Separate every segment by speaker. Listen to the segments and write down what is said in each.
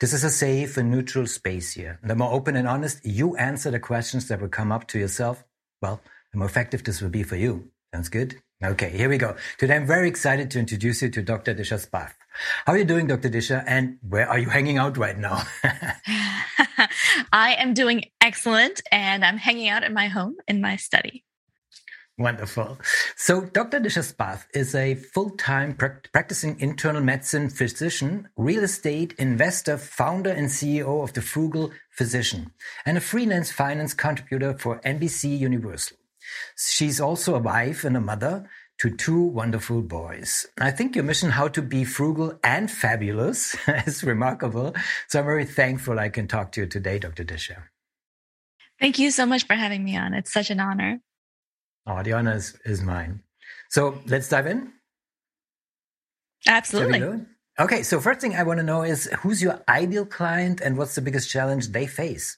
Speaker 1: This is a safe and neutral space here. The more open and honest you answer the questions that will come up to yourself, well, the more effective this will be for you. Sounds good? Okay, here we go. Today I'm very excited to introduce you to Dr. Disha Spath. How are you doing, Dr. Disha? And where are you hanging out right now?
Speaker 2: I am doing excellent and I'm hanging out in my home in my study.
Speaker 1: Wonderful. So, Dr. Disha Spath is a full time pra- practicing internal medicine physician, real estate investor, founder, and CEO of The Frugal Physician, and a freelance finance contributor for NBC Universal. She's also a wife and a mother to two wonderful boys. I think your mission, how to be frugal and fabulous, is remarkable. So, I'm very thankful I can talk to you today, Dr. Disha.
Speaker 2: Thank you so much for having me on. It's such an honor.
Speaker 1: Oh, the honor is, is mine. So let's dive in.
Speaker 2: Absolutely.
Speaker 1: Okay, so first thing I want to know is who's your ideal client and what's the biggest challenge they face?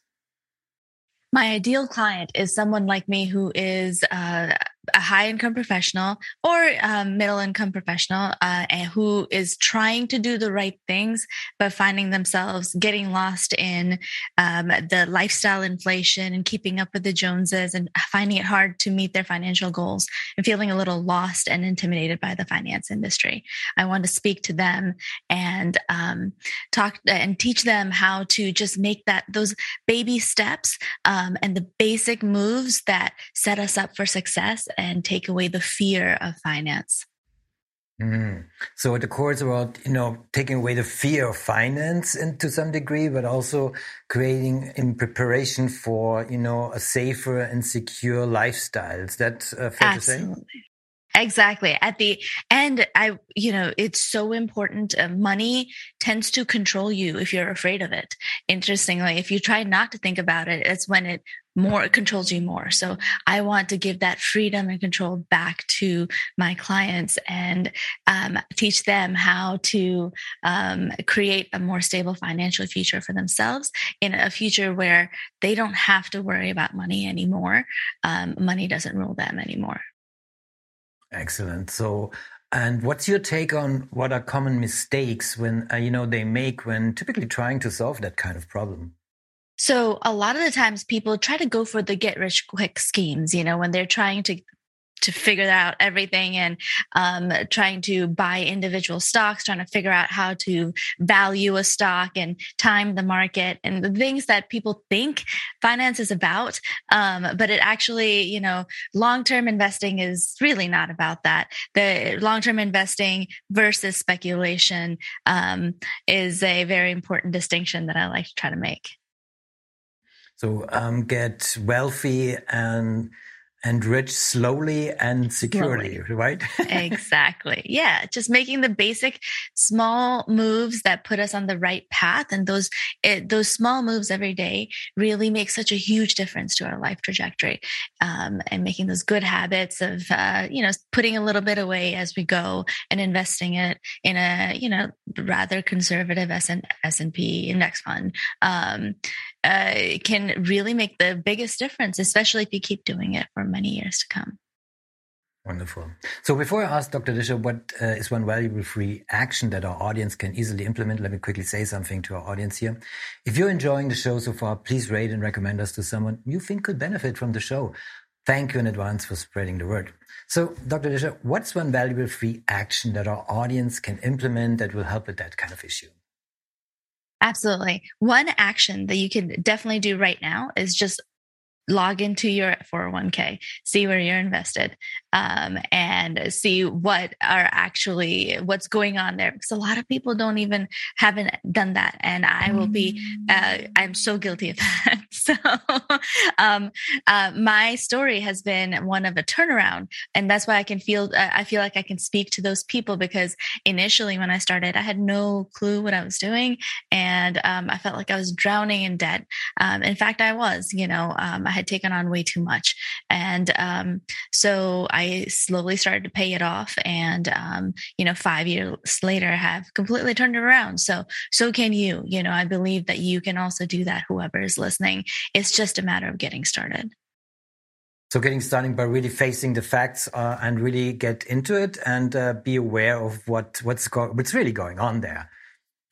Speaker 2: My ideal client is someone like me who is uh, a high income professional or um, middle income professional uh, who is trying to do the right things, but finding themselves getting lost in um, the lifestyle inflation and keeping up with the Joneses and finding it hard to meet their financial goals and feeling a little lost and intimidated by the finance industry. I want to speak to them and um, talk and teach them how to just make that those baby steps um, and the basic moves that set us up for success and take away the fear of finance.
Speaker 1: Mm. So the core, it's about you know taking away the fear of finance and to some degree, but also creating in preparation for you know a safer and secure lifestyle. Is that uh, fair
Speaker 2: Absolutely.
Speaker 1: to say?
Speaker 2: Exactly. At the end, I, you know, it's so important. Uh, money tends to control you if you're afraid of it. Interestingly, if you try not to think about it, it's when it more it controls you more. So I want to give that freedom and control back to my clients and um, teach them how to um, create a more stable financial future for themselves in a future where they don't have to worry about money anymore. Um, money doesn't rule them anymore.
Speaker 1: Excellent. So, and what's your take on what are common mistakes when uh, you know they make when typically trying to solve that kind of problem?
Speaker 2: So a lot of the times people try to go for the get rich quick schemes, you know, when they're trying to to figure out everything and um, trying to buy individual stocks, trying to figure out how to value a stock and time the market and the things that people think finance is about. Um, but it actually, you know, long term investing is really not about that. The long term investing versus speculation um, is a very important distinction that I like to try to make.
Speaker 1: So um, get wealthy and and rich slowly and securely, slowly. right?
Speaker 2: exactly. Yeah. Just making the basic small moves that put us on the right path. And those, it, those small moves every day really make such a huge difference to our life trajectory. Um, and making those good habits of, uh, you know, putting a little bit away as we go and investing it in a, you know, rather conservative S and S&P index fund. Um, uh, can really make the biggest difference, especially if you keep doing it for many years to come.
Speaker 1: Wonderful. So before I ask Dr. Disha what uh, is one valuable free action that our audience can easily implement, let me quickly say something to our audience here. If you're enjoying the show so far, please rate and recommend us to someone you think could benefit from the show. Thank you in advance for spreading the word. So, Dr. Disha, what's one valuable free action that our audience can implement that will help with that kind of issue?
Speaker 2: Absolutely. One action that you can definitely do right now is just log into your 401k, see where you're invested. Um, and see what are actually what's going on there. Because a lot of people don't even haven't done that. And i will be uh, i'm so guilty of that. So um, uh, my story has been one of a turnaround. And that's why i can feel uh, i feel like i can speak to those people because initially when i started i had no clue what i was doing. And um, i felt like i was drowning in debt. Um, in fact i was you know um, i had taken on way too much. And um, so I slowly started to pay it off. And, um, you know, five years later, have completely turned it around. So, so can you. You know, I believe that you can also do that, whoever is listening. It's just a matter of getting started.
Speaker 1: So getting started by really facing the facts uh, and really get into it and uh, be aware of what what's go- what's really going on there.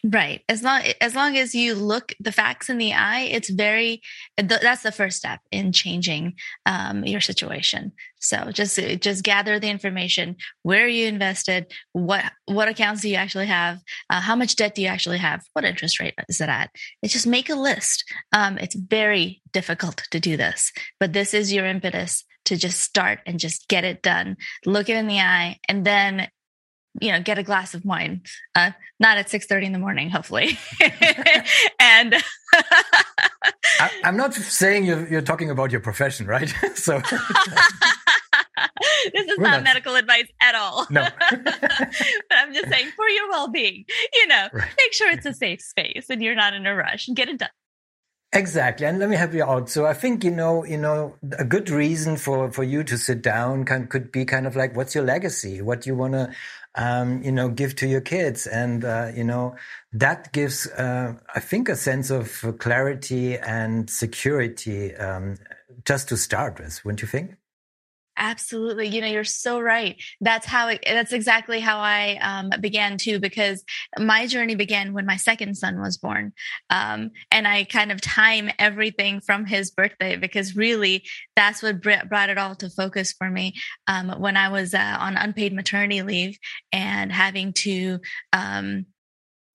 Speaker 2: Right. As long as long as you look the facts in the eye, it's very. That's the first step in changing um, your situation. So just just gather the information. Where are you invested? What what accounts do you actually have? Uh, how much debt do you actually have? What interest rate is it at? It's just make a list. Um, it's very difficult to do this, but this is your impetus to just start and just get it done. Look it in the eye, and then you know get a glass of wine uh, not at 6 30 in the morning hopefully. And
Speaker 1: I, am not saying you're, you're talking about your profession right? So
Speaker 2: this is not, not, medical advice at all.
Speaker 1: No.
Speaker 2: But i'm just saying for your well-being you know right. make sure it's a safe space and you're not in a rush. And get it done
Speaker 1: Exactly, and let me help you out. So I think you know, you know, a good reason for for you to sit down can could be kind of like, what's your legacy? What do you want to um, you know, give to your kids. And, uh, you know, that gives, uh, I think, a sense of clarity and security um, just to start with, wouldn't you think?
Speaker 2: Absolutely. You know, you're so right. That's how it, that's exactly how I um, began too, because my journey began when my second son was born. Um, and I kind of time everything from his birthday because really that's what brought it all to focus for me. Um, when I was uh, on unpaid maternity leave and having to, um,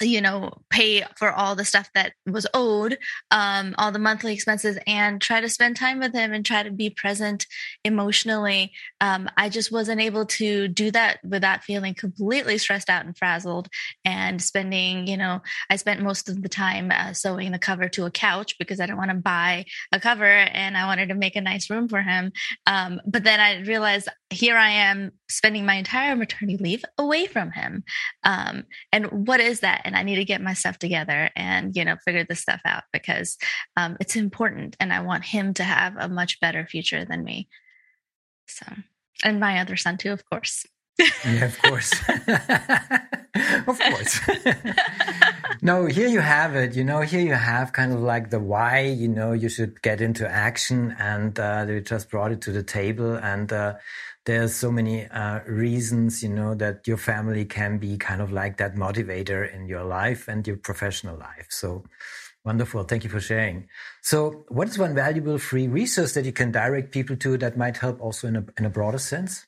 Speaker 2: you know pay for all the stuff that was owed um, all the monthly expenses and try to spend time with him and try to be present emotionally. Um, i just wasn't able to do that without feeling completely stressed out and frazzled and spending you know i spent most of the time uh, sewing the cover to a couch because i didn't want to buy a cover and i wanted to make a nice room for him. Um, but then i realized here i am spending my entire maternity leave away from him. Um, and what is that? And I need to get my stuff together and, you know, figure this stuff out because um, it's important and I want him to have a much better future than me. So, and my other son too, of course.
Speaker 1: yeah, of course. of course. no, here you have it. You know, here you have kind of like the why, you know, you should get into action and uh, they just brought it to the table. And uh, there's so many uh, reasons, you know, that your family can be kind of like that motivator in your life and your professional life. So wonderful. Thank you for sharing. So what is one valuable free resource that you can direct people to that might help also in a, in a broader sense?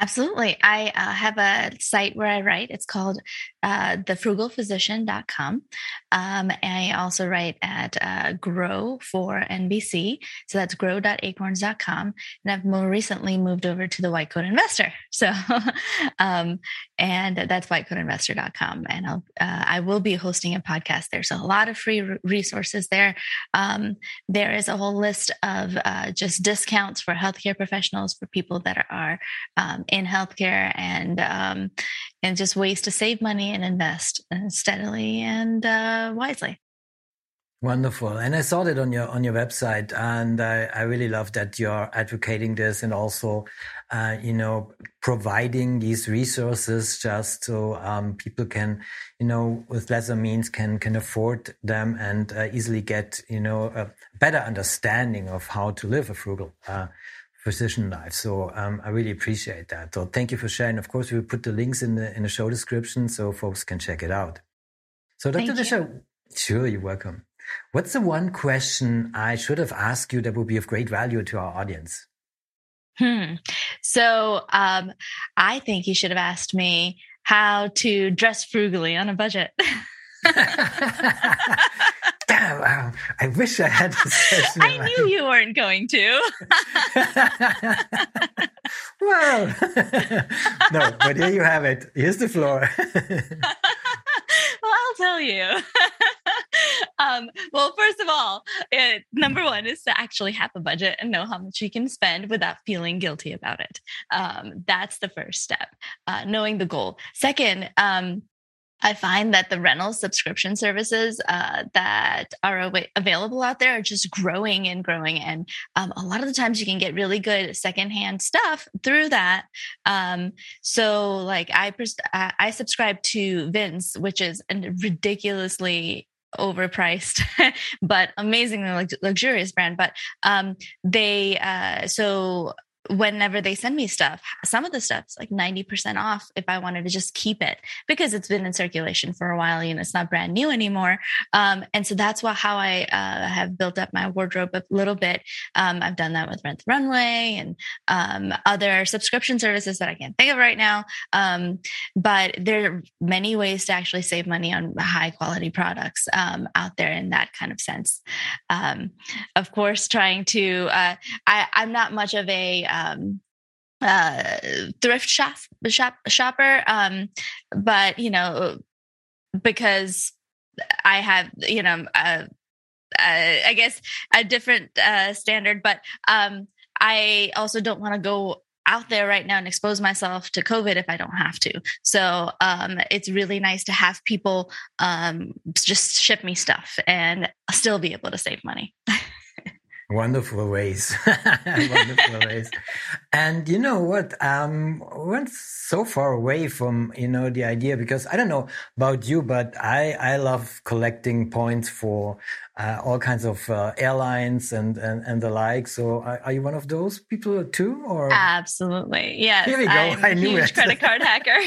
Speaker 2: Absolutely. I uh, have a site where I write. It's called uh, thefrugalphysician.com. Um, and I also write at uh, Grow for NBC. So that's grow.acorns.com. And I've more recently moved over to the White Coat Investor. So, um, and that's whitecoatinvestor.com. And I'll, uh, I will be hosting a podcast there. So a lot of free resources there. Um, there is a whole list of uh, just discounts for healthcare professionals for people that are in healthcare and um, and just ways to save money and invest uh, steadily and uh, wisely.
Speaker 1: Wonderful, and I saw that on your on your website, and I, I really love that you're advocating this, and also, uh, you know, providing these resources just so um, people can, you know, with lesser means can can afford them and uh, easily get, you know, a better understanding of how to live a frugal uh, physician life. So um, I really appreciate that. So thank you for sharing. Of course, we will put the links in the in the show description so folks can check it out. So Dr. Disha, sure, you're welcome. What's the one question I should have asked you that would be of great value to our audience?
Speaker 2: Hmm. So um, I think you should have asked me how to dress frugally on a budget.
Speaker 1: Wow, I wish I had.
Speaker 2: I knew you weren't going to.
Speaker 1: well, no, but here you have it. Here's the floor.
Speaker 2: well, I'll tell you. um, well, first of all, it, number one is to actually have a budget and know how much you can spend without feeling guilty about it. Um, that's the first step, uh, knowing the goal. Second, um, I find that the rental subscription services uh, that are av- available out there are just growing and growing. And um, a lot of the times you can get really good secondhand stuff through that. Um, so, like, I, pers- I subscribe to Vince, which is a ridiculously overpriced but amazingly luxurious brand but um they uh so whenever they send me stuff, some of the stuff's like 90% off if I wanted to just keep it because it's been in circulation for a while and it's not brand new anymore. Um, and so that's what, how I uh, have built up my wardrobe a little bit. Um, I've done that with Rent the Runway and um, other subscription services that I can't think of right now. Um, but there are many ways to actually save money on high quality products um, out there in that kind of sense. Um, of course, trying to, uh, I, I'm not much of a, um, uh, thrift shop, shop shopper. Um, but you know, because I have, you know, uh, uh, I guess a different uh, standard, but um, I also don't want to go out there right now and expose myself to COVID if I don't have to. So um, it's really nice to have people um, just ship me stuff and still be able to save money.
Speaker 1: Wonderful ways, wonderful ways, and you know what? Um, we're so far away from you know the idea because I don't know about you, but I I love collecting points for uh, all kinds of uh, airlines and, and and the like. So are, are, you one of those people too, or
Speaker 2: absolutely? Yes.
Speaker 1: Here we go. I'm I knew it.
Speaker 2: credit card hacker.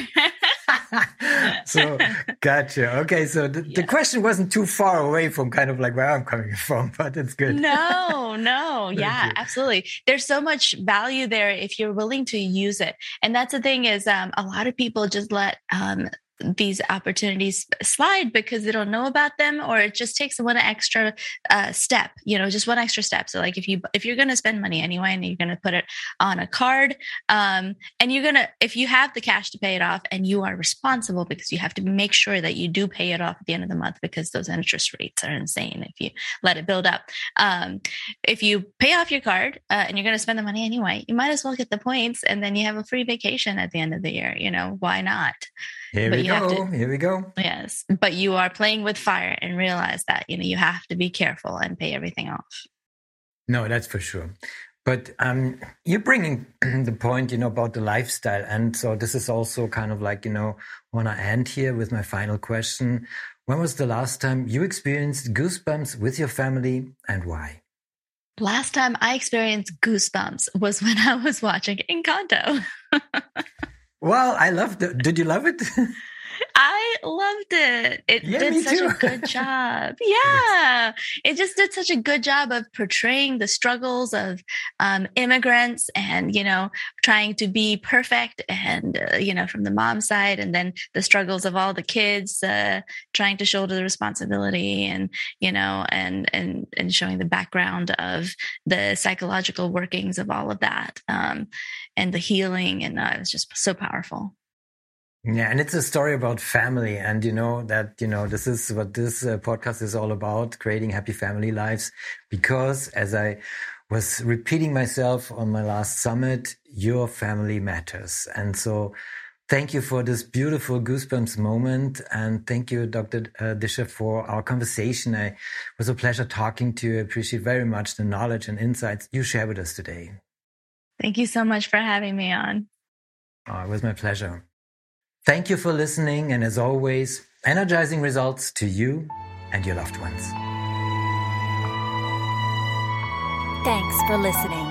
Speaker 1: so gotcha. Okay, so the, yeah. the question wasn't too far away from kind of like where I'm coming from, but it's good.
Speaker 2: No, no, yeah, you. absolutely. There's so much value there if you're willing to use it, and that's the thing is, um, a lot of people just let um, these opportunities slide because they don't know about them or it just takes one extra uh, step you know just one extra step. So like if you if you're going to spend money anyway and you're going to put it on a card um, and you're going to if you have the cash to pay it off and you are responsible because you have to make sure that you do pay it off at the end of the month because those interest rates are insane if you let it build up. Um, if you pay off your card uh, and you're going to spend the money anyway you might as well get the points and then you have a free vacation at the end of the year you know why not?
Speaker 1: Here but go. To, Here we go.
Speaker 2: Yes. But you are playing with fire and realize that, you know, you have to be careful and pay everything off.
Speaker 1: No, that's for sure. But um, you're bringing the point, you know, about the lifestyle. And so this is also kind of like, you know, want to end here with my final question. When was the last time you experienced goosebumps with your family and why?
Speaker 2: Last time I experienced goosebumps was when I was watching Encanto.
Speaker 1: Well, I loved it. Did you love it?
Speaker 2: I loved it. It yeah, did such too. a good job. Yeah. It just did such a good job of portraying the struggles of um, immigrants and, you know, trying to be perfect and, uh, you know, from the mom side, and then the struggles of all the kids uh, trying to shoulder the responsibility and, you know, and, and, and showing the background of the psychological workings of all of that um, and the healing. And uh, it was just so powerful.
Speaker 1: Yeah, and it's a story about family, and you know that you know this is what this uh, podcast is all about: creating happy family lives. Because as I was repeating myself on my last summit, your family matters, and so thank you for this beautiful goosebumps moment, and thank you, Dr. Uh, Disha, for our conversation. I, it was a pleasure talking to you. I appreciate very much the knowledge and insights you share with us today.
Speaker 2: Thank you so much for having me on.
Speaker 1: Oh, it was my pleasure. Thank you for listening, and as always, energizing results to you and your loved ones.
Speaker 3: Thanks for listening.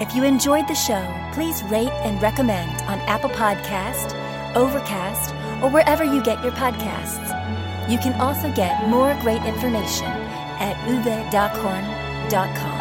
Speaker 3: If you enjoyed the show, please rate and recommend on Apple Podcast, Overcast, or wherever you get your podcasts. You can also get more great information at uvedockhorn.com.